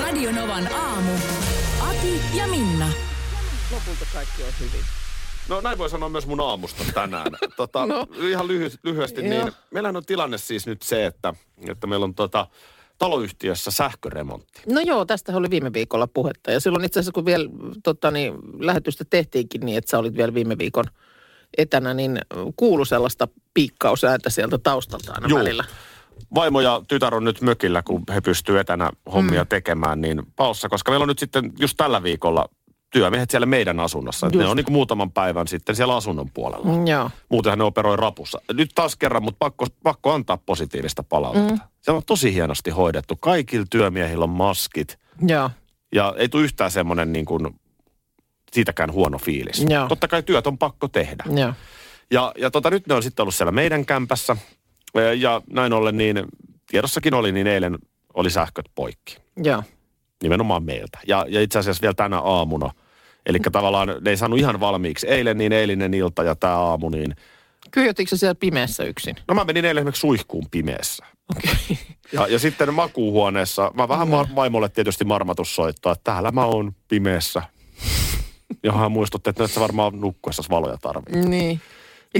Radio Novan aamu. Ati ja Minna. Lopulta kaikki on hyvin. No näin voi sanoa myös mun aamusta tänään. Tota, No. Ihan lyhy- lyhyesti, Joo. niin meillähän on tilanne siis nyt se, että, että meillä on tota, taloyhtiössä sähköremontti. No joo, tästä oli viime viikolla puhetta. Ja silloin itse asiassa, kun vielä tota, niin, lähetystä tehtiinkin niin, että sä olit vielä viime viikon etänä, niin kuulu sellaista piikkausääntä sieltä taustalta aina Juu. välillä. Vaimo ja tytär on nyt mökillä, kun he pystyvät etänä hommia mm. tekemään, niin paussa, koska meillä on nyt sitten just tällä viikolla työmiehet siellä meidän asunnossa. Ne on niin kuin muutaman päivän sitten siellä asunnon puolella. Mm, joo. Muutenhan ne operoi rapussa. Nyt taas kerran, mutta pakko, pakko antaa positiivista palautetta. Mm. Se on tosi hienosti hoidettu. Kaikilla työmiehillä on maskit. Joo. Ja ei tule yhtään semmoinen niin kuin, siitäkään huono fiilis. Joo. Totta kai työt on pakko tehdä. Joo. Ja, ja tota, nyt ne on sitten ollut siellä meidän kämpässä. Ja näin ollen niin, tiedossakin oli, niin eilen oli sähköt poikki. Joo. Nimenomaan meiltä. Ja, ja itse asiassa vielä tänä aamuna. Eli tavallaan ne ei saanut ihan valmiiksi. Eilen niin eilinen ilta ja tämä aamu niin. Kyjötikö sä siellä pimeässä yksin? No mä menin eilen esimerkiksi suihkuun pimeässä. Okei. Okay. Ja, ja sitten makuuhuoneessa, mä vähän mm. vaimolle tietysti marmatussoittoa, että täällä mä oon pimeässä. Johon muistutti, että nyt sä varmaan nukkuessa valoja tarvitsee. niin.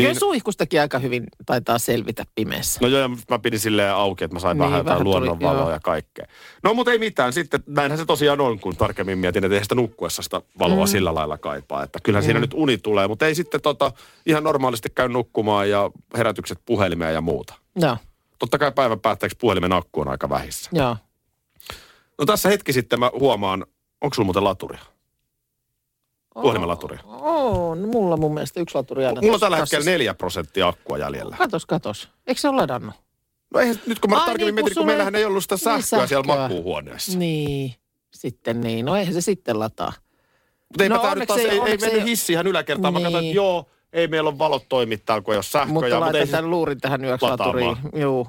Ja Niin- suihkustakin aika hyvin taitaa selvitä pimeässä. No joo, ja mä pidin silleen auki, että mä sain Niin, vähän jotain luonnonvaloa ja kaikkea. No mutta ei mitään, sitten näinhän se tosiaan on, kun tarkemmin mietin, että ei sitä nukkuessa sitä valoa mm. sillä lailla kaipaa. Että kyllähän mm. siinä nyt uni tulee, mutta ei sitten tota, ihan normaalisti käy nukkumaan ja herätykset puhelimeen ja muuta. Joo. Totta kai päivän päätteeksi puhelimen akku on aika vähissä. Joo. No tässä hetki sitten mä huomaan, onko sulla muuten laturia? Puhelimen laturia. On, mulla mun mielestä yksi laturi aina. Mulla on tällä hetkellä neljä prosenttia akkua jäljellä. Katos, katos. Eikö se ole ladannut? No eihän, nyt kun mä Ai tarkemmin niin, kun mietin, kun sulla meillähän ei- ei ollut sitä niin, sähköä siellä sähköä. makuuhuoneessa. Niin, sitten niin. No eihän se sitten lataa. Mutta eipä No tämä nyt taas, ei- ei, ei mennyt ei- hissi ihan yläkertaan. Mä Niin. katsoin, että joo, ei meillä ole valot toimittaa, kun ei ole sähköä. Mutta ei tämän luurin tähän yökslaturiin. lataamaan. Joo.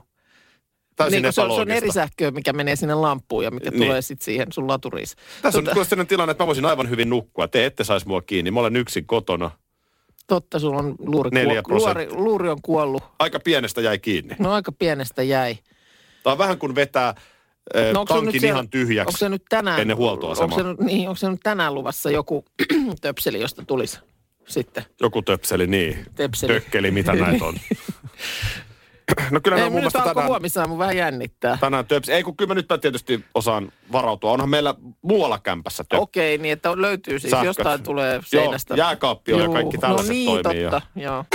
Täysin Niin, se, on, se on eri sähköä, mikä menee sinne lampuun ja mikä Niin. tulee sitten siihen sun laturiin. Tässä on nyt sellainen tilanne, että mä voisin aivan hyvin nukkua. Te ette saisi mua kiinni. Mä olen yksin kotona. Totta, sulla on luuri, kuo- luuri, luuri on kuollut. Aika pienestä jäi kiinni. No aika pienestä jäi. Tämä on vähän kuin vetää äh, No, se tankin siellä- ihan tyhjäksi. Onko se nyt tänään, ennen huoltoasemaa. Onko se, nyt- niin, onko se nyt tänään luvassa joku töpseli, josta tulisi sitten? Joku töpseli, niin. Tepseli. Tökkeli, mitä näitä on. no kyllä Ei, muassa alkoi tänään, huomisaamu vähän jännittää. tänään töpseli. Ei kun kyllä mä nyt mä tietysti osaan varautua. Onhan meillä muualla kämpässä töpseli. Okei, niin että löytyy siis, Sähköt. jostain tulee seinästä. Joo, jääkaappi on ja kaikki tällaiset no niin, toimii. totta, joo.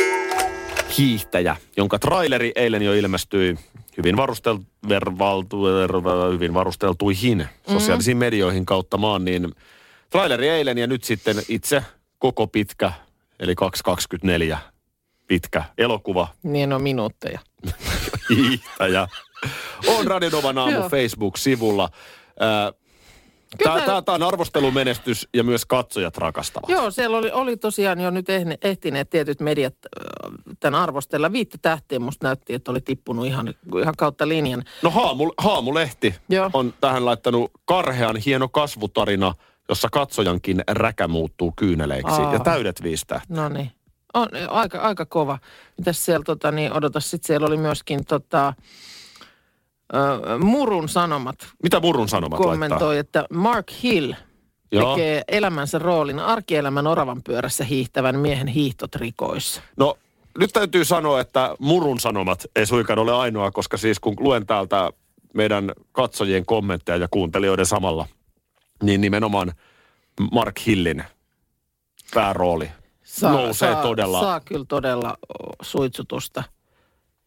hiihtäjä, jonka traileri eilen jo ilmestyi hyvin, varustel, vervaltu, ver- hyvin varusteltuihin sosiaalisiin medioihin kautta maan, niin traileri eilen ja nyt sitten itse koko pitkä, eli 2.24 pitkä elokuva Niin on minuutteja. hiihtäjä on Radionovan aamu. Facebook-sivulla. Kyllä Tämä, tää- tämä on arvostelumenestys ja myös katsojat rakastavat. Joo, siellä oli, oli tosiaan jo nyt ehtineet tietyt mediat äh, tämän arvostella. Viittä tähtiä musta näytti, että oli tippunut ihan, ihan kautta linjan. No Haamu, Haamulehti Joo. on tähän laittanut karhean hieno kasvutarina, jossa katsojankin räkä muuttuu kyyneleiksi. Aa. Ja täydet viisi tähteä. No niin. On aika, aika kova. Mitäs siellä, tota, niin odota, sitten siellä oli myöskin tota, ö, Murun Sanomat Mitä Murun sanomat kommentoi, että Mark Hill Joo. tekee elämänsä roolin arkielämän oravan pyörässä hiihtävän miehen hiihtotrikoissa. No nyt täytyy sanoa, että Murun sanomat ei suinkaan ole ainoa, koska siis kun luen täältä meidän katsojien kommentteja ja kuuntelijoiden samalla, niin nimenomaan Mark Hillin päärooli nousee todella. Saa kyllä todella suitsutusta.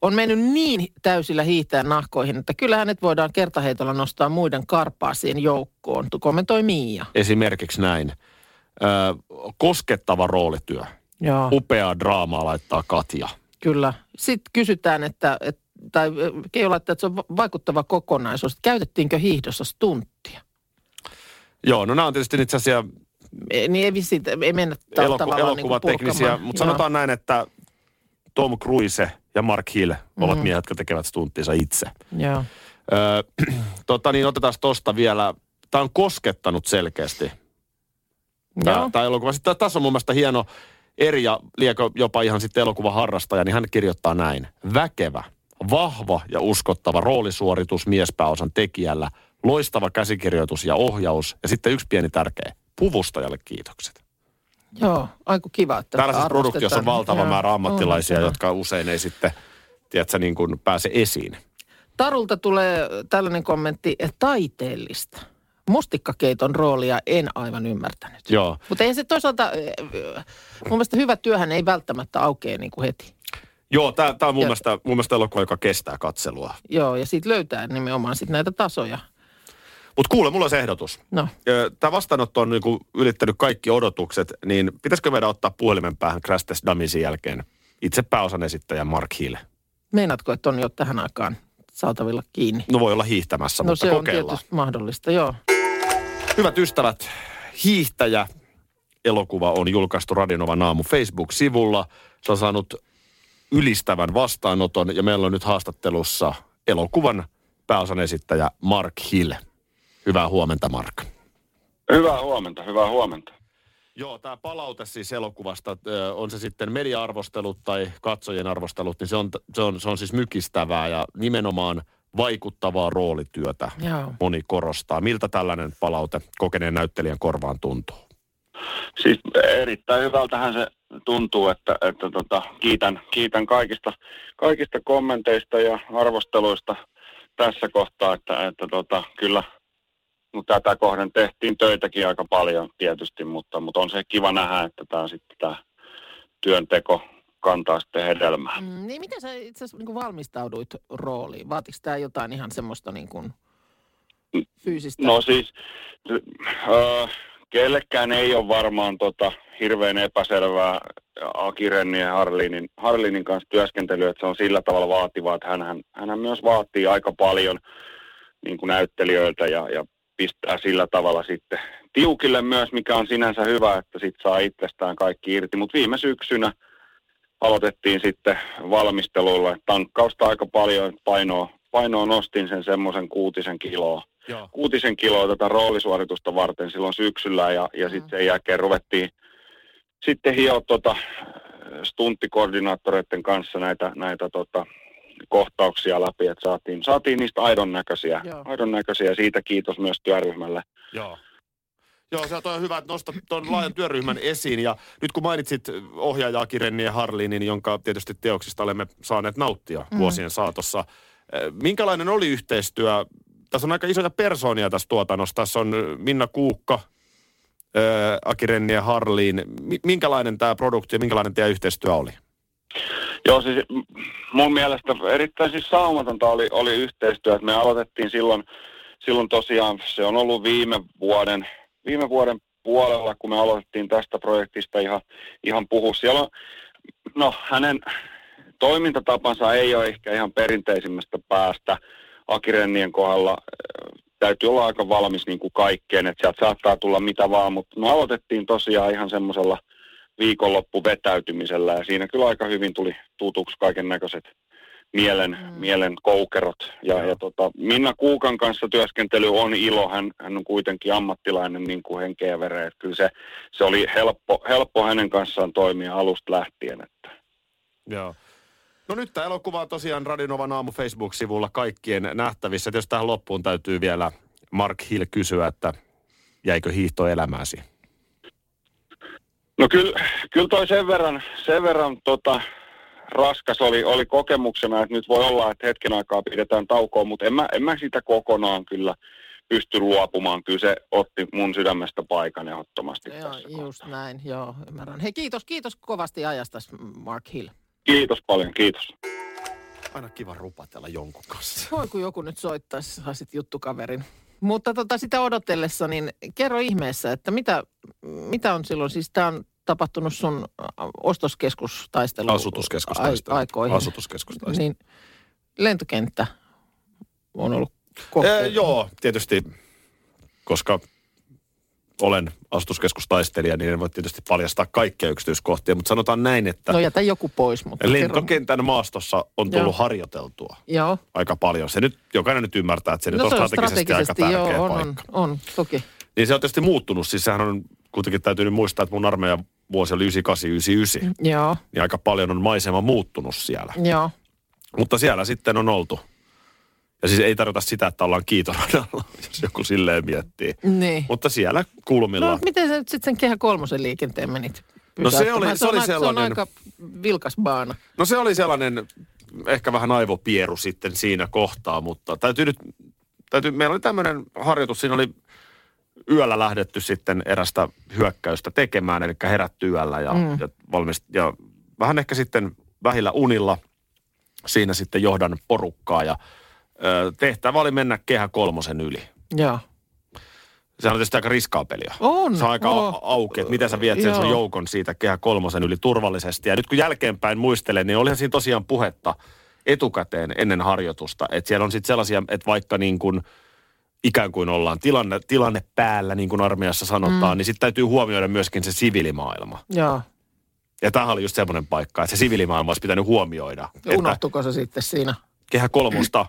On mennyt niin täysillä hiihtäjän nahkoihin, että kyllä hänet voidaan kertaheitolla nostaa muiden karpaasien joukkoon. Tu- Kommentoi Miia. Esimerkiksi näin. Ö, koskettava roolityö. Joo. Upeaa draamaa laittaa Katja. Kyllä. Sitten kysytään, että, että tai Keijo laittaa, että se on va- vaikuttava kokonaisuus. Käytettiinkö hiihdossa stunttia? Joo, no nämä on tietysti itse asiassa Niin ei vissiin, ei mennä ta- eloku- tavallaan niin kuin elokuvateknisiä, purkamaan. mutta sanotaan näin, että Tom Cruise ja Mark Hill ovat miehet, jotka tekevät stunttinsa itse. Joo. Öö, tota niin, otetaan tosta vielä. Tämä on koskettanut selkeästi tämä, tämä elokuva. Sitten tässä on mun mielestä hieno eri ja liekö jopa ihan sitten elokuvan harrastaja, niin hän kirjoittaa näin. Väkevä, vahva ja uskottava roolisuoritus miespääosan tekijällä, loistava käsikirjoitus ja ohjaus ja sitten yksi pieni tärkeä, puvustajalle kiitokset. Joo, aiku kiva, että Tällaisessa produktiossa on valtava Joo, määrä on ammattilaisia, hyvä. jotka usein ei sitten, tiedätkö, niin kuin pääse esiin. Tarulta tulee tällainen kommentti, että taiteellista. Mustikkakeiton roolia en aivan ymmärtänyt. Joo. Mutta ei se toisaalta, eh, mun mielestä hyvä työhän ei välttämättä aukea niin kuin heti. Joo, tämä on mun mielestä, mun mielestä elokuva, joka kestää katselua. Joo, ja siitä löytää nimenomaan sit näitä tasoja. Mutta kuule, mulla on se ehdotus. No, Tämä vastaanotto on niinku ylittänyt kaikki odotukset, niin pitäisikö meidän ottaa puhelimen päähän Crash Test Dummiesin jälkeen itse pääosan esittäjä Mark Hill? meinaatko, että on jo tähän aikaan saatavilla kiinni? No voi olla hiihtämässä, No mutta se on kokeillaan. tietysti mahdollista, joo. Hyvät ystävät, hiihtäjä elokuva on julkaistu Radionovan aamu Facebook-sivulla. Se on saanut ylistävän vastaanoton ja meillä on nyt haastattelussa elokuvan pääosan esittäjä Mark Hill. Hyvää huomenta, Mark. Hyvää huomenta, hyvää huomenta. Joo, tämä palaute siis elokuvasta, on se sitten media-arvostelut tai katsojien arvostelut, niin se on, se on, se on siis mykistävää ja nimenomaan vaikuttavaa roolityötä Joo. moni korostaa. Miltä tällainen palaute kokeneen näyttelijän korvaan tuntuu? Siis erittäin hyvältähän se tuntuu, että, että tota, kiitän, kiitän kaikista, kaikista kommenteista ja arvosteluista tässä kohtaa, että, että tota, kyllä no, tätä kohden tehtiin töitäkin aika paljon tietysti, mutta, mutta on se kiva nähdä, että tämä sitten tämä työnteko kantaa sitten hedelmää. Mm, niin miten sä itse asiassa niin valmistauduit rooliin? Vaatiko tämä jotain ihan semmoista niin kuin fyysistä? No siis, äh, kellekään ei ole varmaan tota, hirveän epäselvää Akirennin ja Harlinin, Harlinin kanssa työskentelyä, että se on sillä tavalla vaativaa, että hän, hän myös vaatii aika paljon niin kuin näyttelijöiltä ja, ja pistää sillä tavalla sitten tiukille myös, mikä on sinänsä hyvä, että sit saa itsestään kaikki irti. Mutta viime syksynä aloitettiin sitten valmisteluilla tankkausta aika paljon, painoa, painoa nostin sen semmoisen kuutisen kiloa Joo. kuutisen kiloa tätä roolisuoritusta varten silloin syksyllä ja, ja Mm. sitten sen jälkeen ruvettiin sitten hioa tota, stunttikoordinaattoreiden kanssa näitä, näitä tota, kohtauksia läpi, että saatiin, saatiin niistä aidon näköisiä, Joo. aidon näköisiä. Siitä kiitos myös työryhmälle. Joo. Joo, se on hyvä, että nostat tuon laajan työryhmän esiin. Ja nyt kun mainitsit ohjaaja Kirenni ja Harlinin, jonka tietysti teoksista olemme saaneet nauttia mm. vuosien saatossa. eh, Minkälainen oli yhteistyö? Tässä on aika isoja persoonia tässä tuotannossa. Tässä on Minna Kuukka, eh, Aki Renni ja Harliin. Mi- Minkälainen tämä produktio, minkälainen teidän yhteistyö oli? Joo, siis mun mielestä erittäin siis saumatonta oli, oli yhteistyö. Me aloitettiin silloin, silloin tosiaan, se on ollut viime vuoden, viime vuoden puolella, kun me aloitettiin tästä projektista ihan, ihan puhua. Siellä on, no hänen toimintatapansa ei ole ehkä ihan perinteisimmästä päästä. Akirennien kohdalla täytyy olla aika valmis niin kuin kaikkeen, että sieltä saattaa tulla mitä vaan, mutta me aloitettiin tosiaan ihan semmoisella viikonloppuvetäytymisellä ja siinä kyllä aika hyvin tuli tutuksi kaiken näköiset mielen, Mm. mielen koukerot. Ja, ja tota, Minna Kuukan kanssa työskentely on ilo, hän, hän on kuitenkin ammattilainen niin kuin henkeä ja. Että Kyllä se, se oli helppo, helppo hänen kanssaan toimia alusta lähtien. Että. Joo. No nyt tämä elokuva on tosiaan Radionovan aamu Facebook-sivulla kaikkien nähtävissä. Tietysti tähän loppuun täytyy vielä Mark Hill kysyä, että jäikö hiihto elämääsi? No kyllä, kyllä toi sen verran, sen verran tota, raskas oli, oli kokemuksena, että nyt voi olla, että hetken aikaa pidetään taukoa, mutta en mä, en mä sitä kokonaan kyllä pysty luopumaan. Kyllä se otti mun sydämestä paikan ehdottomasti Joo, tässä kohtaa. just näin, joo, ymmärrän. Hei, kiitos, kiitos kovasti ajasta, Mark Hill. Kiitos paljon, kiitos. Aina kiva rupatella jonkun kanssa. Voi kun joku nyt soittaisi, saisit juttukaverin. Mutta tota, sitä odotellessa, niin kerro ihmeessä, että mitä, mitä on silloin, siis tämä on tapahtunut sun ostoskeskustaistelu Asutuskeskustaistelu. ai- aikoihin. Asutuskeskustaistelu. Niin lentokenttä on ollut kohteena. Ee, joo, tietysti, koska olen astuskeskustaistelija, niin en voi tietysti paljastaa kaikkia yksityiskohtia, mutta sanotaan näin, että No jätä joku pois, mutta lentokentän maastossa on tullut Joo. harjoiteltua Joo. aika paljon. Se nyt, jokainen nyt ymmärtää, että se nyt No on se on strategisesti, aika strategisesti, tärkeä joo, on, on, paikka. on, toki. Niin se on tietysti muuttunut. Siis sehän on kuitenkin täytyy nyt muistaa, että mun armeijan vuosi oli 98-99. Joo, Niin aika paljon on maisema muuttunut siellä. joo. Mutta siellä sitten on oltu. Ja siis ei tarkoita sitä, että ollaan kiitoradalla, jos joku silleen miettii. Niin. Mutta siellä kulmilla. No miten sä nyt sitten sen Kehä kolmosen liikenteen menit? No se oli- pysäyttämään? se oli aika- Se sellainen- on aika vilkas baana. No se oli sellainen ehkä vähän aivopieru sitten siinä kohtaa, mutta täytyy nyt, täytyy, meillä oli tämmöinen harjoitus, siinä oli yöllä lähdetty sitten erästä hyökkäystä tekemään, eli herätty yöllä ja, mm. ja, valmist, ja vähän ehkä sitten vähillä unilla siinä sitten johdan porukkaa ja tehtävä oli mennä kehä kolmosen yli. Joo. Se on tietysti aika riskaa peliä. On, Se on aika au- auki, että miten sä viet sen sun joukon siitä kehä kolmosen yli turvallisesti. Ja nyt kun jälkeenpäin muistelen, niin olihan siinä tosiaan puhetta etukäteen ennen harjoitusta. Että siellä on sitten sellaisia, että vaikka niin kuin ikään kuin ollaan tilanne, tilanne päällä, niin kuin armeijassa sanotaan, mm. niin sitten täytyy huomioida myöskin se siviilimaailma. Joo. Ja tämähän oli just semmoinen paikka, että se siviilimaailma olisi pitänyt huomioida. Että Unohtuko se sitten siinä? Kehä kolmosta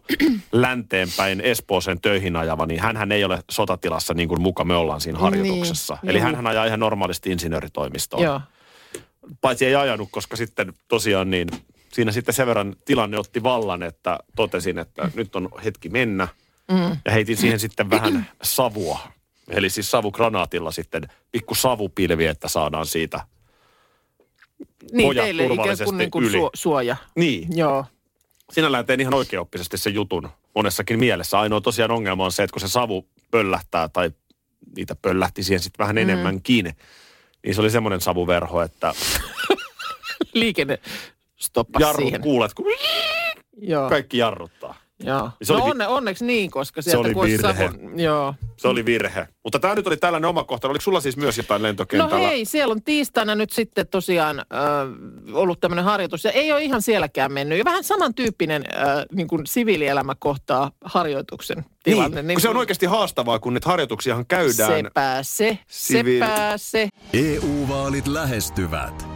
länteenpäin Espooseen töihin ajava, niin hän ei ole sotatilassa niin kuin muka me ollaan siinä harjoituksessa. Niin, Eli juu. hän ajaa ihan normaalisti insinööritoimistoon. Joo. Paitsi ei ajanut, koska sitten tosiaan niin siinä sitten sen verran tilanne otti vallan, että totesin, että nyt on hetki mennä. Mm. Ja heitin siihen sitten vähän savua. Eli siis savugranaatilla sitten pikku savupilvi, että saadaan siitä. Niin, Pojat teille ikään turvallisesti kuin, niin kuin yli. suoja. Niin, Joo. Sinällään tein ihan oikeaoppisesti sen jutun monessakin mielessä. Ainoa tosiaan ongelma on se, että kun se savu pöllähtää tai niitä pöllähti siihen sitten vähän enemmänkin, niin se oli semmoinen savuverho, että Liikenne stoppasi jarrut siihen. kuulet, kun Joo. kaikki jarruttaa. Joo. Se no oli onne, onneksi niin, koska sieltä oli kun olisi virhe. savun- Joo. Se oli virhe. Mutta tämä nyt oli tällainen omakohtainen. Oliko sulla siis myös jotain No lentokentällä? hei, siellä on tiistaina nyt sitten tosiaan äh, ollut tämmöinen harjoitus. Ja ei ole ihan sielläkään mennyt. Ja vähän samantyyppinen äh, niin kuin siviilielämä kohtaa harjoituksen tilanne. Niin, kun se on oikeasti haastavaa, kun niitä harjoituksiahan käydään. Sepä se, Siviili- sepä se. EU-vaalit lähestyvät.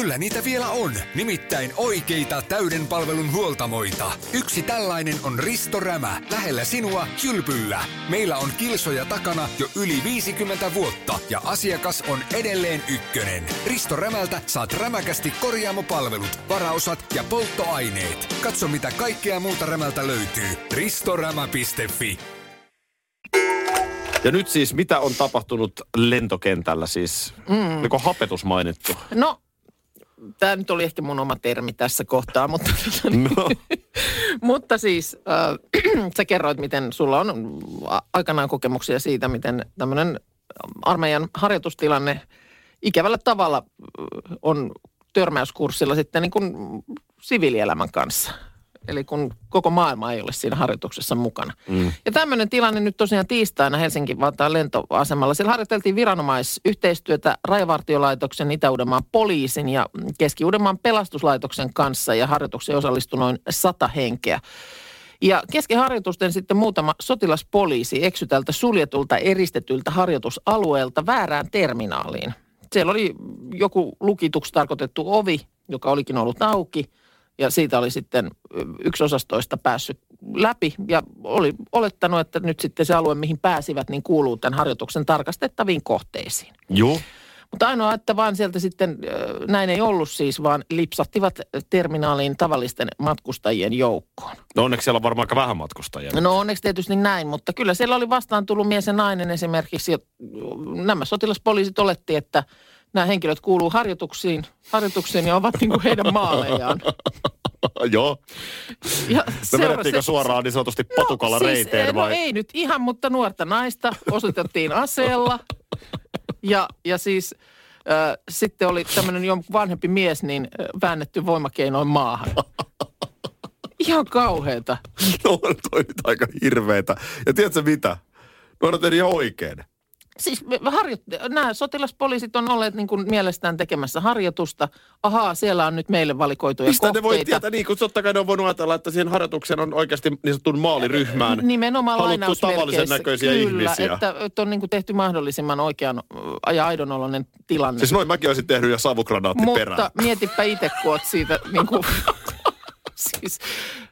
Kyllä niitä vielä on, nimittäin oikeita täyden palvelun huoltamoita. Yksi tällainen on Risto Rämä, lähellä sinua, kylpyllä. Meillä on kilsoja takana jo yli 50 vuotta ja asiakas on edelleen ykkönen. Risto Rämältä saat rämäkästi korjaamopalvelut, varaosat ja polttoaineet. Katso mitä kaikkea muuta Rämältä löytyy. ristorämä.fi Ja nyt siis, mitä on tapahtunut lentokentällä siis? Mm. Oliko hapetus mainittu? No, tämä nyt oli ehkä mun oma termi tässä kohtaa, mutta, No. mutta siis äh, sä kerroit, miten sulla on aikanaan kokemuksia siitä, miten tämmöinen armeijan harjoitustilanne ikävällä tavalla äh, on törmäyskurssilla sitten niin kuin siviilielämän kanssa. Eli kun koko maailma ei ole siinä harjoituksessa mukana. Mm. Ja tämmöinen tilanne nyt tosiaan tiistaina Helsingin Vantaan lentoasemalla. Siellä harjoiteltiin viranomaisyhteistyötä Rajavartiolaitoksen, Itä-Uudenmaan poliisin ja Keski-Uudenmaan pelastuslaitoksen kanssa. Ja harjoitukseen osallistui noin sata henkeä. Ja kesken harjoitusten sitten muutama sotilaspoliisi eksy tältä suljetulta eristetyltä harjoitusalueelta väärään terminaaliin. Siellä oli joku lukituksi tarkoitettu ovi, joka olikin ollut auki. Ja siitä oli sitten yksi osastoista päässyt läpi ja oli olettanut, että nyt sitten se alue, mihin pääsivät, niin kuuluu tämän harjoituksen tarkastettaviin kohteisiin. Joo. Mutta ainoa, että vaan sieltä sitten näin ei ollut siis, vaan lipsahtivat terminaaliin tavallisten matkustajien joukkoon. No onneksi siellä on varmaan aika vähän matkustajia. No onneksi tietysti näin, mutta kyllä siellä oli vastaan tullut mies ja nainen esimerkiksi. Ja nämä sotilaspoliisit oletti, että nämä henkilöt kuuluu harjoituksiin, harjoituksiin ja ovat niin kuin heidän maalejaan. Joo. Ja No vedettiinkö suoraan niin sanotusti patukalla siis, reiteen no vai? ei nyt ihan, mutta nuorta naista osoitettiin aseella. Ja, ja siis äh, sitten oli tämmöinen jo vanhempi mies, niin äh, väännetty voimakeinoin maahan. Ihan kauheeta. No on toi nyt aika hirveetä. Ja tiedätkö mitä? No tehnyt ihan oikein. Siis harjoit- nämä sotilaspoliisit on olleet niin kuin mielestään tekemässä harjoitusta. Ahaa, siellä on nyt meille valikoituja Mistä ne kohteita. voi tietää? Niin kuin totta kai ne on voinut ajatella, että siihen harjoitukseen on oikeasti niin sanotun maaliryhmään Nimenomaan haluttu tavallisen näköisiä Kyllä, ihmisiä. että, että on niin kuin tehty mahdollisimman oikean ja aidonoloinen tilanne. Siis noin mäkin olisin tehnyt ja savukranaatti Mutta perään. mietipä itse, kun oot siitä niin kuin, siis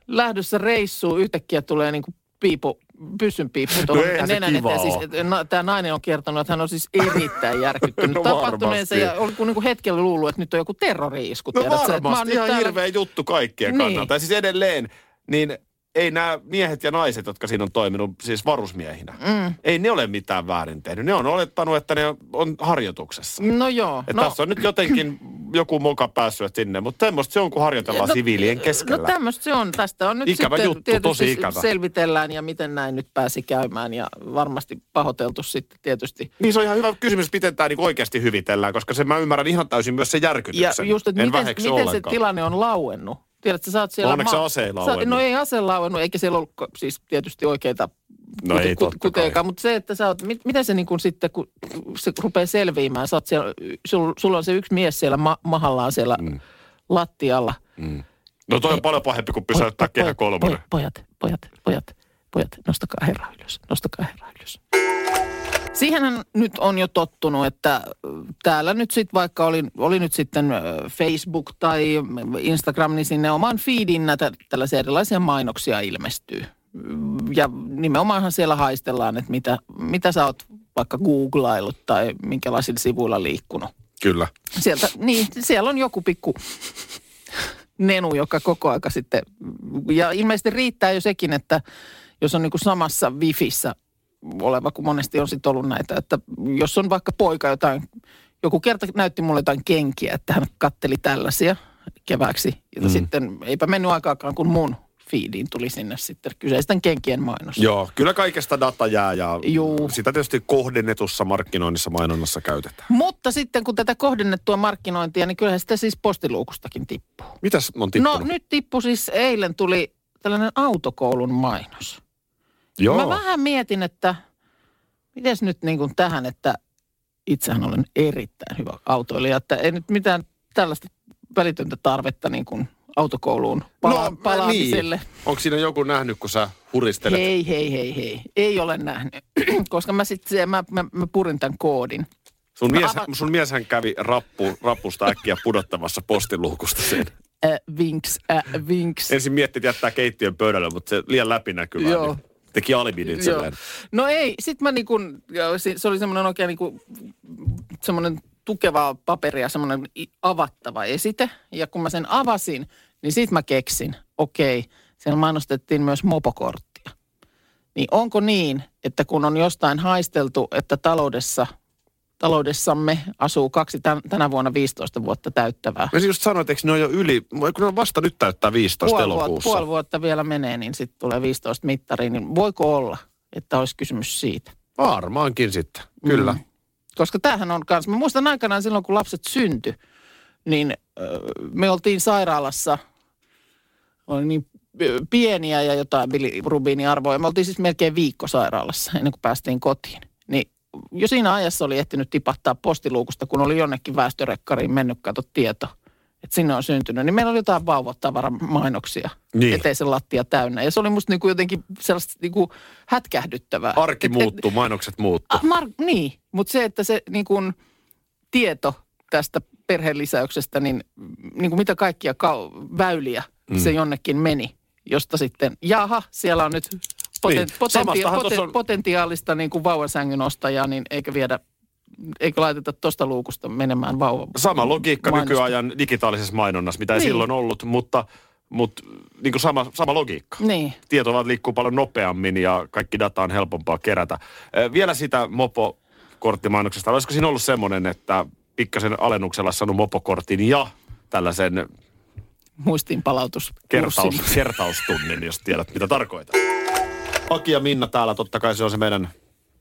lähdössä reissuun yhtäkkiä tulee niin kuin piipu, pyssyn piippu tuohon No nenän eteen. Siis, na, tämä nainen on kertonut, että hän on siis erittäin järkyttynyt No tapahtuneensa varmasti. ja oli kuin, niin kuin hetkellä luullut, että nyt on joku terrori-isku. No tiedät varmasti, ihan täällä- hirveä juttu kaikkien Niin. kannalta. Ja siis edelleen, niin ei nämä miehet ja naiset, jotka siinä on toiminut siis varusmiehinä, mm. ei ne ole mitään väärin tehnyt. Ne on olettanut, että ne on harjoituksessa. No joo. Että no, tässä on nyt jotenkin joku moka päässyt sinne, mutta semmoista se on, kun harjoitellaan No- siviilien keskellä. No tämmöistä se on. Tästä on nyt Ikävä sitten juttu, tietysti tosi ikävä. selvitellään ja miten näin nyt pääsi käymään ja varmasti pahoiteltu sitten tietysti. Niin se on ihan hyvä kysymys, miten tämä niinku oikeasti hyvitellään, koska se mä ymmärrän ihan täysin myös se Ja järkytyksen. just, että en miten, miten se ollenkaan. tilanne on lauennut. Tiedätkö, sä oot siellä... Onneksi se ase ei lauennut. No ei ase lauennut, eikä siellä ollut siis tietysti oikeita No ei totta kai. kuteekaan, mutta se, että sä oot, mit, miten se niin kuin sitten, kun se rupeaa selviämään, sä oot siellä, sul, sulla on se yksi mies siellä ma, mahallaan siellä mm. lattialla. No toi on paljon pahempi kuin pysäyttää kehä kolmonen. poj- Pojat, pojat, pojat, pojat, nostakaa herra ylös, nostakaa herra ylös. Siihenhän nyt on jo tottunut, että ö, täällä nyt sitten vaikka oli, oli nyt sitten ö, Facebook tai Instagram, niin sinne oman feedin näitä tällaisia erilaisia mainoksia ilmestyy. Ja nimenomaanhan siellä haistellaan, että mitä, mitä sä oot vaikka googlaillut tai minkälaisilla sivuilla liikkunut Kyllä. sieltä, niin siellä on joku pikku nenu, joka koko aika sitten, ja ilmeisesti riittää jo sekin, että jos on niin samassa wifissä oleva, kun monesti on sitten ollut näitä, että jos on vaikka poika jotain, joku kerta näytti mulle jotain kenkiä, että hän katteli tällaisia kevääksi, ja mm. sitten eipä mennyt aikaakaan, kun mun feediin tuli sinne sitten kyseisten kenkien mainos. Joo, kyllä kaikesta data jää ja Juu. sitä tietysti kohdennetussa markkinoinnissa mainonnassa käytetään. Mutta sitten kun tätä kohdennettua markkinointia, niin kyllähän sitä siis postiluukustakin tippuu. Mitäs on No tippunut? nyt tippu siis, eilen tuli tällainen autokoulun mainos. Joo. Mä vähän mietin, että miten nyt niin kuin tähän, että itsehän olen erittäin hyvä autoilija, että ei nyt mitään tällaista välitöntä tarvetta niin kuin autokouluun pala- No, palaamiselle. Niin. Onko siinä joku nähnyt, kun sä huristelet? Hei, hei, hei, hei. Ei ole nähnyt, koska mä sitten mä, mä, mä purin tämän koodin. Sun, mies, ava- sun mieshän kävi rappu, rappusta äkkiä pudottamassa postiluukusta sen. Äh, vinks, äh, vinks. Ensin mietti, että jättää keittiön pöydälle, mutta se liian läpinäkyvää. Joo. Niin teki alibin Joo. itselleen. No ei, sit mä niin kuin, se oli semmoinen oikein niin kuin, semmoinen tukevaa paperia, semmoinen avattava esite. Ja kun mä sen avasin, niin sit mä keksin, okei, siellä mainostettiin myös mopokorttia. Niin onko niin, että kun on jostain haisteltu, että taloudessa, taloudessamme asuu kaksi tän, tänä vuonna 15 vuotta täyttävää. Mä just sanoin, että ne on jo yli, kun ne on vasta nyt täyttää 15 Puoli vuotta, elokuussa. puoli vuotta vielä menee, niin sitten tulee 15 mittariin. Niin voiko olla, että olisi kysymys siitä? Varmaankin sitten, kyllä. Mm. Koska tämähän on kanssa, mä muistan aikanaan silloin, kun lapset syntyi, niin ö, me oltiin sairaalassa, oli niin pieniä ja jotain bilirubiiniarvoja. Me oltiin siis melkein viikko sairaalassa ennen kuin päästiin kotiin. Niin jo siinä ajassa oli ehtinyt tipahtaa postiluukusta, kun oli jonnekin väestörekkariin mennyt, kato tieto, että sinne on syntynyt. Niin meillä oli jotain vauvatavaramainnoksia Niin. eteisen lattia täynnä. Ja se oli musta niinku jotenkin sellaista niinku hätkähdyttävää. Arki Et- et- muuttuu, mainokset muuttuu. Mar- niin, mutta se, että se niin kuin, tieto tästä perheen lisäyksestä, niin, niin kuin mitä kaikkia kau- väyliä mm. se jonnekin meni. josta sitten, jaha, siellä on nyt poten, Niin, potenti, samastahan poten, on- potentiaalista niin kuin vauvasängyn ostajaa, niin eikö viedä, eikö laiteta tuosta luukusta menemään vauva. Sama logiikka mainosta. nykyajan digitaalisessa mainonnassa, mitä ei Niin. silloin ollut, mutta, mutta niin kuin sama, sama logiikka. Niin. Tieto vaan liikkuu paljon nopeammin ja kaikki data on helpompaa kerätä. Vielä sitä mopokorttimainoksesta. Olisiko siinä ollut semmoinen, että pikkasen alennuksella saanut mopokortin ja tällaisen Muistiinpalautus. kertaus, kertaustunnin, jos tiedät mitä tarkoitan. Aki ja Minna täällä, totta kai se on se meidän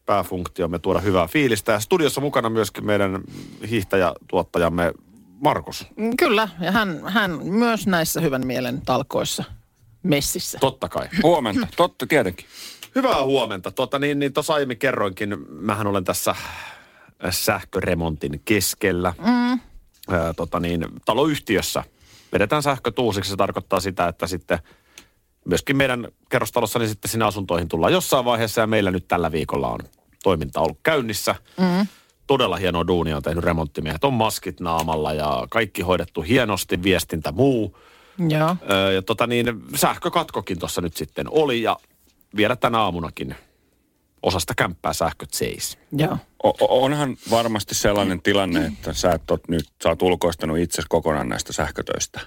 pääfunktiomme tuoda hyvää fiilistä. Ja studiossa mukana myöskin meidän hiihtäjätuottajamme Markus. Kyllä, ja hän, hän myös näissä hyvän mielen talkoissa messissä. Totta kai. Huomenta, totta tietenkin. Hyvää huomenta. Tota, niin, niin tuossa aiemmin kerroinkin, mähän olen tässä sähköremontin keskellä. Mm. Ää, tota niin, taloyhtiössä vedetään sähkötuusiksi. Se tarkoittaa sitä, että sitten myöskin meidän kerrostalossa, niin sitten sinne asuntoihin tullaan jossain vaiheessa. Ja meillä nyt tällä viikolla on toiminta ollut käynnissä. Mm. Todella hienoa duunia on tehnyt remonttimiehet. On maskit naamalla ja kaikki hoidettu hienosti, viestintä muu. Joo. Öö, ja tota niin, sähkökatkokin tuossa nyt sitten oli ja vielä tänä aamunakin osasta kämppää sähköt seis. Joo. Onhan varmasti sellainen tilanne, että sä et oot nyt, sä oot ulkoistanut itse kokonaan näistä sähkötöistä.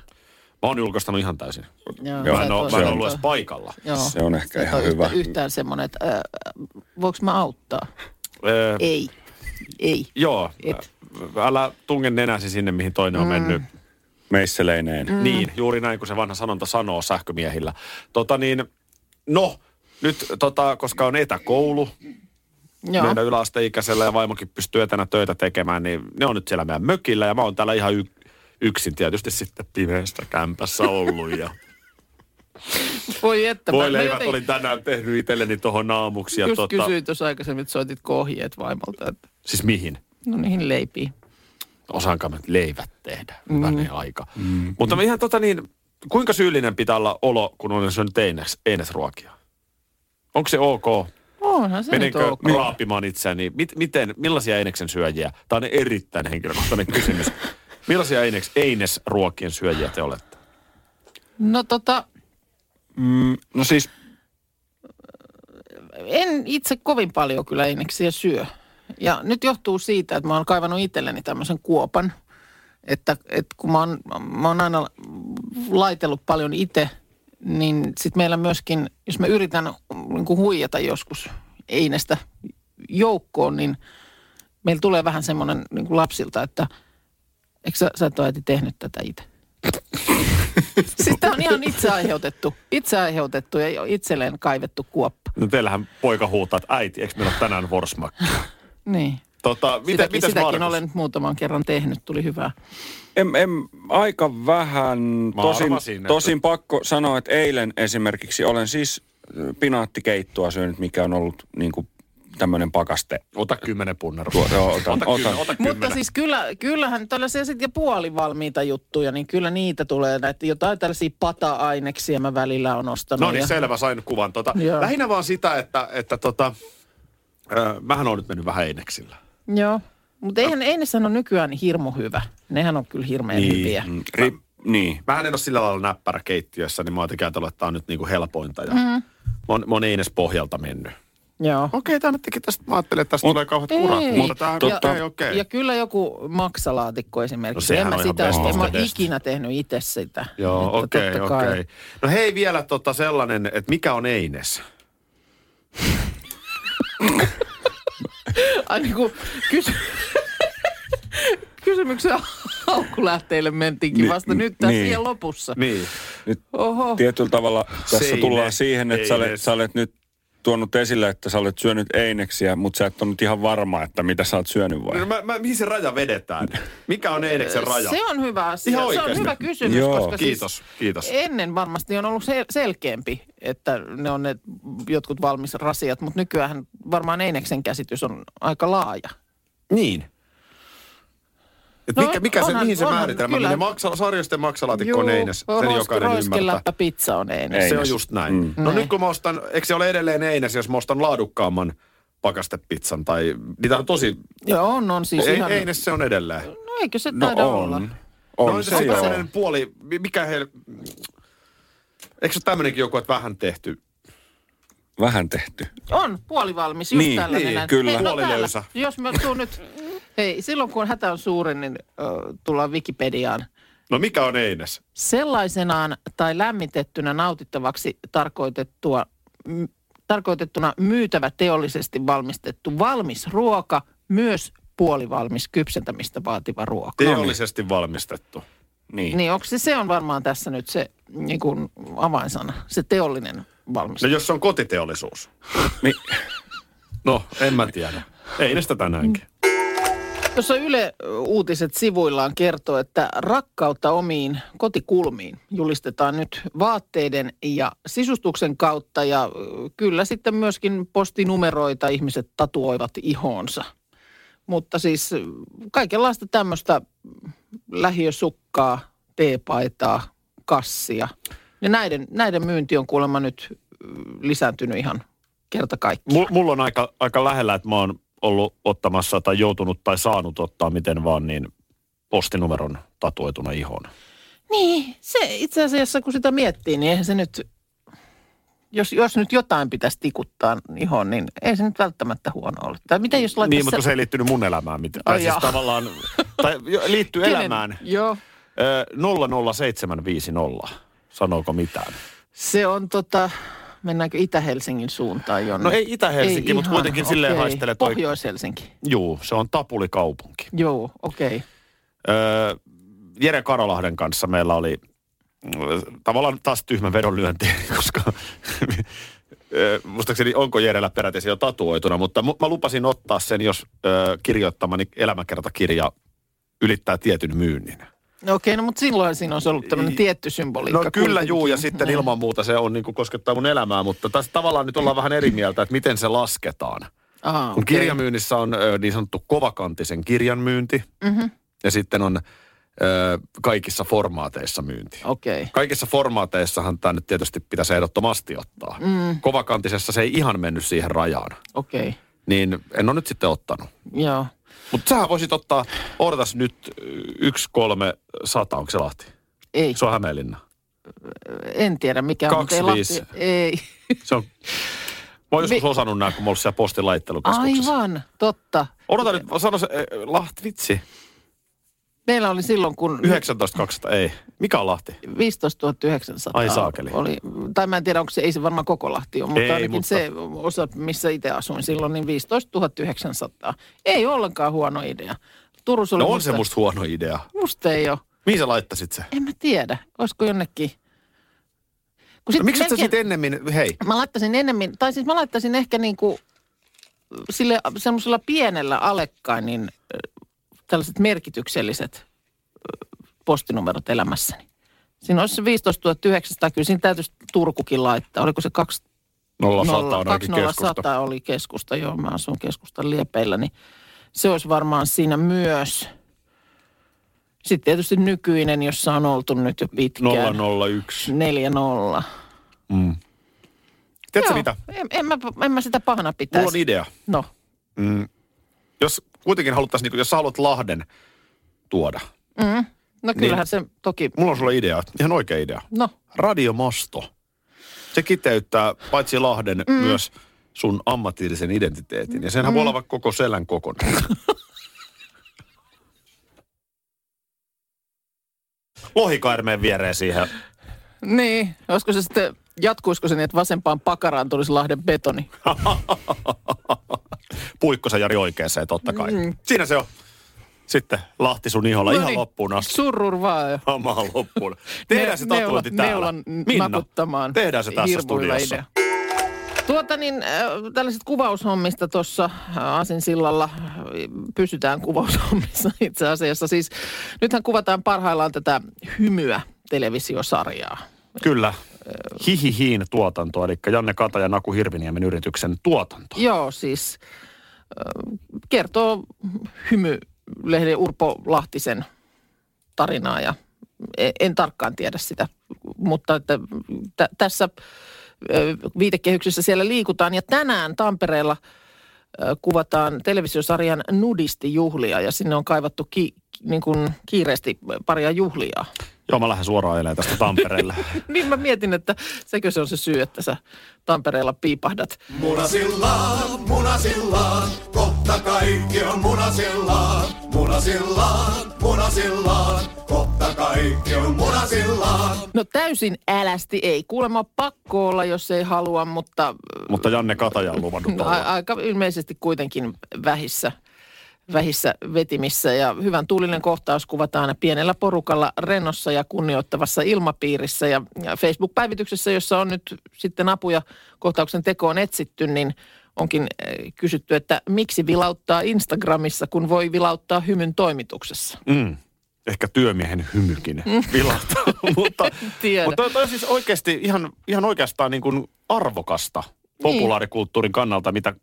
Mä oon julkaistanut ihan täysin. Joo, Mä en, mä voi- ollut edes paikalla. Joo. Se on ehkä ihan ole hyvä. Yhtä, yhtään semmoinen, että äh, voiko mä auttaa? Ei. Ei. joo, Et. älä tunge nenäsi sinne, mihin toinen on mennyt. Meisseleineen. Mm. Niin, juuri näin kuin se vanha sanonta sanoo sähkömiehillä. Tota niin, no, nyt tota, koska on etäkoulu, Joo. meidän yläasteikäisellä ja vaimokin pystyy etänä töitä tekemään, niin ne on nyt siellä meidän mökillä ja mä oon täällä ihan y- yksin tietysti sitten pimeästä kämpässä ollut ja Voi että. mä- voi mä leivät jotenkin olin tänään tehnyt itselleni tuohon aamuksi. Ja Just tota, kysyin tuossa aikaisemmin, että soitit ohjeet vaimolta, että siis mihin? no niihin leipiin. Osaanko mä leivät tehdä? Hyvänen aika. Mm. Mutta ihan tota niin, kuinka syyllinen pitää olla olo, kun on syönyt eines, einesruokia? Onko se ok? Onhan se Menenkö nyt ok. raapimaan itseäni? Mit, miten, millaisia eineksen syöjiä? Tämä on erittäin henkilökohtainen kysymys. Millaisia eines, einesruokien syöjiä te olette? No tota, Mm, no siis, en itse kovin paljon kyllä eineksiä syö. Ja nyt johtuu siitä, että mä oon kaivannut itselleni tämmöisen kuopan. Että, että kun mä oon, mä oon aina laitellut paljon itse, niin sitten meillä myöskin, jos mä yritän niin kuin huijata joskus einestä joukkoon, niin meillä tulee vähän semmoinen niin kuin lapsilta, että eikö sä, sä et ole tehnyt tätä itse? siis tämä on ihan itse aiheutettu, itse aiheutettu ja itselleen kaivettu kuoppa. No teillähän poika huutaa, että äiti, eikö meillä ole tänään forsmakki? Niin. Tota, miten, Sitäkin, mitäs sitäkin Markus? olen nyt muutaman kerran tehnyt, tuli hyvää. em, em, aika vähän. Mä Tosin, arvasin, että- tosin pakko sanoa, että eilen esimerkiksi olen siis pinaattikeittoa syönyt, mikä on ollut niin kuin tämmöinen pakaste. Ota kymmenen punnerua. Tuo- joo, otan- ota, otan. Kymmenen, ota kymmenen. Mutta siis kyllä, kyllähän tällaisia sitten ja puolivalmiita juttuja, niin kyllä niitä tulee näitä jotain tällaisia pata-aineksia mä välillä on ostanut. No niin, ja- selvä, sain kuvan. Tota, Joo. lähinnä vaan sitä, että, että tota, ö, mähän on nyt mennyt vähän eineksillä. Joo. Mutta eihän, ei ne sano nykyään hirmu hyvä. Nehän on kyllä hirveän Niin. hyviä. Mm, ri, niin. Mähän en ole sillä lailla näppärä keittiössä, niin mä oon ajatellut, että tämä on nyt niinku helpointa. Ja mm. mä, oon, mä oon eines pohjalta mennyt. Joo. Okei, tämä nyt teki tästä, mä ajattelin, että tästä Mut- tulee kauheat Ei. urat, mutta tämä on ja, okei, okei. ja kyllä joku maksalaatikko esimerkiksi. No en mä on sitä, en mä best. ikinä tehnyt itse sitä. Joo, okei, totta kai- okei. No hei vielä tota sellainen, että mikä on Eines? Ai niin kuin kysy... kysymyksen haukkulähteille mentiinkin Ni- vasta nyt tässä niin. siihen lopussa. Niin. Nyt Oho. tietyllä tavalla tässä Seine, tullaan siihen, että sä olet, sä olet nyt tuonut esille, että sä olet syönyt eineksiä, mutta sä et ole nyt ihan varma, että mitä sä oot syönyt vai? No, mä, mä, mihin se raja vedetään? Mikä on Eineksen raja? Se on hyvä asia. Ihan se on oikeasti. hyvä kysymys, Joo. koska Kiitos, siis kiitos. ennen varmasti on ollut sel- selkeämpi, että ne on ne jotkut valmis rasiat, mutta nykyään varmaan Eineksen käsitys on aika laaja. Niin. Et No, mikä, mikä se, onhan- mihin se onhan, määritelmä kyllä. menee? Maksa, sarjoisten maksalaatikko on Eines. Sen jokainen ymmärtää. pizza on Eines. Ei. Se on Eines. just näin. Mm. No Näin. nyt kun mä ostan, eikö se ole edelleen Eines, jos mä ostan laadukkaamman pakastepizzan tai niitä on tosi, Joo, on, on siis ei, ihan... Eines se on edelleen. No eikö se No taida olla? on. On no, se se on puoli, mi- mikä he, Eikö se ole tämmöinenkin joku, että vähän tehty? Vähän tehty. On, puolivalmis, just Niin, tällainen. niin, kyllä. Hei, no täällä, jos mä tuun nyt, hei, silloin kun hätä on suurin, niin uh, tullaan Wikipediaan. No mikä on Eines? Sellaisenaan tai lämmitettynä nautittavaksi tarkoitettua, m, tarkoitettuna myytävä teollisesti valmistettu valmis ruoka, myös puolivalmis kypsentämistä vaativa ruoka. Teollisesti valmistettu. Niin. Niin onko se, se on varmaan tässä nyt se niin kuin avainsana, se teollinen valmistus. No jos se on kotiteollisuus. niin. No, en mä tiedä. Einestä tänäänkin. Tuossa Yle Uutiset sivuillaan kertoo, että rakkautta omiin kotikulmiin julistetaan nyt vaatteiden ja sisustuksen kautta ja kyllä sitten myöskin postinumeroita ihmiset tatuoivat ihoonsa. Mutta siis kaikenlaista tämmöistä lähiösukkaa, teepaitaa, kassia. Ja näiden, näiden myynti on kuulemma nyt ö, lisääntynyt ihan kerta kaikkiaan. Mul- mulla on aika, aika lähellä, että mä oon ollut ottamassa tai joutunut tai saanut ottaa miten vaan niin postinumeron tatuoituna ihoon. Niin, se itse asiassa kun sitä miettii, niin eihän se nyt, jos, jos nyt jotain pitäisi tikuttaa ihon, niin ei se nyt välttämättä huono ole. Tai mitä jos Niin, mutta se ei liittynyt mun elämään mitään. Tai Ai siis tavallaan, tai liittyy Kenen- elämään. Joo. Ö, 00750. Sanooko mitään? Se on tota, mennäänkö Itä-Helsingin suuntaan jonne? No ei Itä-Helsinki, Ei mutta ihan, kuitenkin silleen okei. haistelee toi. Pohjois-Helsinki. Juu, se on Tapulikaupunki. Joo, okei. Öö, Jere Karolahden kanssa meillä oli ö, tavallaan taas tyhmä vedonlyönti, koska muistaakseni onko Jerellä peräti jo tatuoituna, mutta mu- mä lupasin ottaa sen, jos ö, kirjoittamani elämäkertakirja ylittää tietyn myynnin. No okei, no mutta silloin siinä on ollut tämmöinen tietty symboliikka. No kyllä juu, ja sitten Niin. ilman muuta se on niin kuin koskettaa mun elämää, mutta tässä tavallaan nyt ollaan vähän eri mieltä, että miten se lasketaan. Aha, Kun okei. kirjamyynnissä on ö, niin sanottu kovakantisen kirjan myynti, Mhm. ja sitten on ö, kaikissa formaateissa myynti. Okei. Kaikissa formaateissahan tämä nyt tietysti pitäisi ehdottomasti ottaa. Mm. Kovakantisessa se ei ihan mennyt siihen rajaan. Okei, Niin en ole nyt sitten ottanut. joo. Mutta sähän voisit ottaa, odotas nyt ö, yksi kolme sata, onko se Lahti? Ei, Se on Hämeenlinna. en tiedä mikä on, mutta ei Kaksi viisi. Lahti, ei. Se on, mä oon joskus osannut nämä, kun mä oon ollut siellä postin laittelukeskuksessa. Aivan, totta. Odota nyt, sano se, eh, Lahti, vitsi. Meillä oli silloin, kun 19200, ei. Mikä on Lahti? 15 900 Ai saakeli. oli, tai mä en tiedä, onko se, ei se varmaan koko Lahti ole, mutta Ei, ainakin mutta- se osa, missä itse asuin silloin, niin 15 900. Ei ollenkaan huono idea. Turussa oli No on musta, se musta huono idea. musta ei ole. Mihin sä laittasit se? En mä tiedä, olisiko jonnekin. Kun No, sit miksi et sä melkein- sit ennemmin, hei, Mä laittaisin enemmän, tai siis mä laittaisin ehkä niinku sille semmoisella pienellä alekkain, niin ö, tällaiset merkitykselliset postinumerot elämässäni. Siinä olisi se 15 900, kyllä siinä täytyisi Turkukin laittaa. Oliko se 2 0100 on ainakin 20 keskusta. oli keskusta, joo, mä asun keskustan liepeillä, niin se olisi varmaan siinä myös. Sitten tietysti nykyinen, jossa on oltu nyt jo pitkään. 001. 4-0. Mm. Tiedätkö Joo, mitä? En, en, mä, en mä sitä pahana pitäisi. Mulla on idea. No, Mm. Jos kuitenkin haluttaisiin, niin jos sä haluat Lahden tuoda. mm. no kyllähän Niin. se toki, Mulla on sulle idea, ihan oikea idea. no Radiomasto. Se kiteyttää paitsi Lahden mm. myös sun ammatillisen identiteetin. Ja senhän mm. voi olla vaikka koko selän kokonaan. Lohikairmeen viereen siihen. niin, olisiko se sitten, jatkuisiko se niin, että vasempaan pakaraan tulisi Lahden betoni? Puikkosen Jari oikeeseen, totta kai. Mm. Siinä se on. Sitten Lahti sun iholla No ihan niin, loppuun asti. Surrur vaan jo. Samaan loppuun. Tehdään se tatuointi täällä. neulan Minna, nakuttamaan tehdään se tässä studiossa. idea. Tuota niin, äh, tällaiset kuvaushommista tuossa äh, Asinsillalla, äh, pysytään kuvaushommissa itse asiassa. Siis nythän kuvataan parhaillaan tätä hymyä televisiosarjaa. Kyllä. Hihihiin tuotanto, eli Janne Kata ja Naku Hirviniemen yrityksen tuotanto. Joo, siis kertoo hymylehden Urpo Lahtisen tarinaa ja en, en tarkkaan tiedä sitä, mutta että tä, tässä viitekehyksessä siellä liikutaan ja tänään Tampereella kuvataan televisiosarjan nudistijuhlia ja sinne on kaivattu ki, niin kuin kiireesti paria juhlia. Joo, mä lähden suoraan ajelemaan tästä Tampereelle. niin mä mietin, että sekö se on se syy, että sä Tampereella piipahdat. Munasillaan, munasillaan, kohta kaikki on munasillaan. Munasillaan, munasillaan, kohta kaikki on munasillaan. No täysin älästi ei. Kuulemma pakko olla, jos ei halua, mutta Mutta Janne Kataja on luvannut a- aika ilmeisesti kuitenkin vähissä, vähissä vetimissä. Ja hyvän tuulinen kohtaus kuvataan pienellä porukalla rennossa ja kunnioittavassa ilmapiirissä. Ja Facebook-päivityksessä, jossa on nyt sitten apuja kohtauksen tekoon etsitty, niin onkin eh, kysytty, että miksi vilauttaa Instagramissa, kun voi vilauttaa hymyn toimituksessa. Mm. Ehkä työmiehen hymykin vilahtaa. mutta Tiedä. mutta toi, toi on siis oikeasti ihan, ihan oikeastaan niin kuin arvokasta populaarikulttuurin kannalta, mitä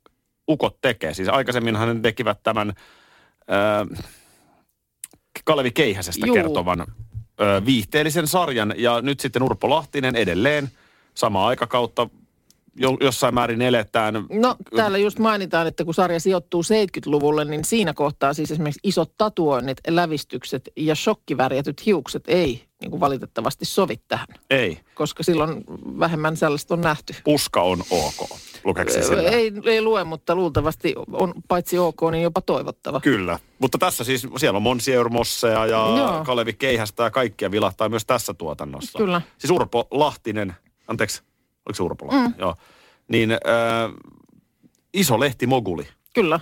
ukot tekee. Siis aikaisemminhan ne tekivät tämän äh, Kalevi Keihäsestä Juu. kertovan äh, viihteellisen sarjan. Ja nyt sitten Urpo Lahtinen edelleen samaa aikakautta jo, jossain määrin eletään. No täällä just mainitaan, että kun sarja sijoittuu 70-luvulle, niin siinä kohtaa siis esimerkiksi isot tatuoinnit, lävistykset ja shokkivärjätyt hiukset ei niin kuin valitettavasti sovi tähän, Ei, koska silloin vähemmän sellaista on nähty. puska on ok. Lukeeko sillä? Ei, ei lue, mutta luultavasti on paitsi ok, niin jopa toivottava. Kyllä, mutta tässä siis siellä on Monsieur Mossea ja Joo. Kalevi Keihästä ja kaikkia vilahtaa myös tässä tuotannossa. Kyllä. Siis Urpo Lahtinen, anteeksi, oliko se Urpo Lahtinen? Mm. Joo. Niin äh, iso lehti Moguli, Kyllä.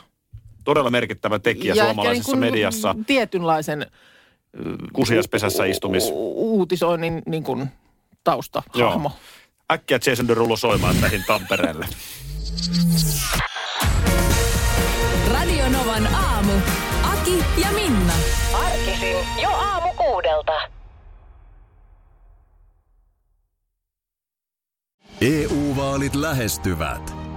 todella merkittävä tekijä Ja suomalaisessa ehkä niin mediassa. Tietynlaisen Kusiaspesässä istumis. u- uutisoinnin niin kuin taustahahmo. Joo. Äkkiä Jason Derulo soimaan tähän Tampereelle. Radio Novan aamu. Aki ja Minna. Arkisin jo aamu kuudelta. EU-vaalit lähestyvät.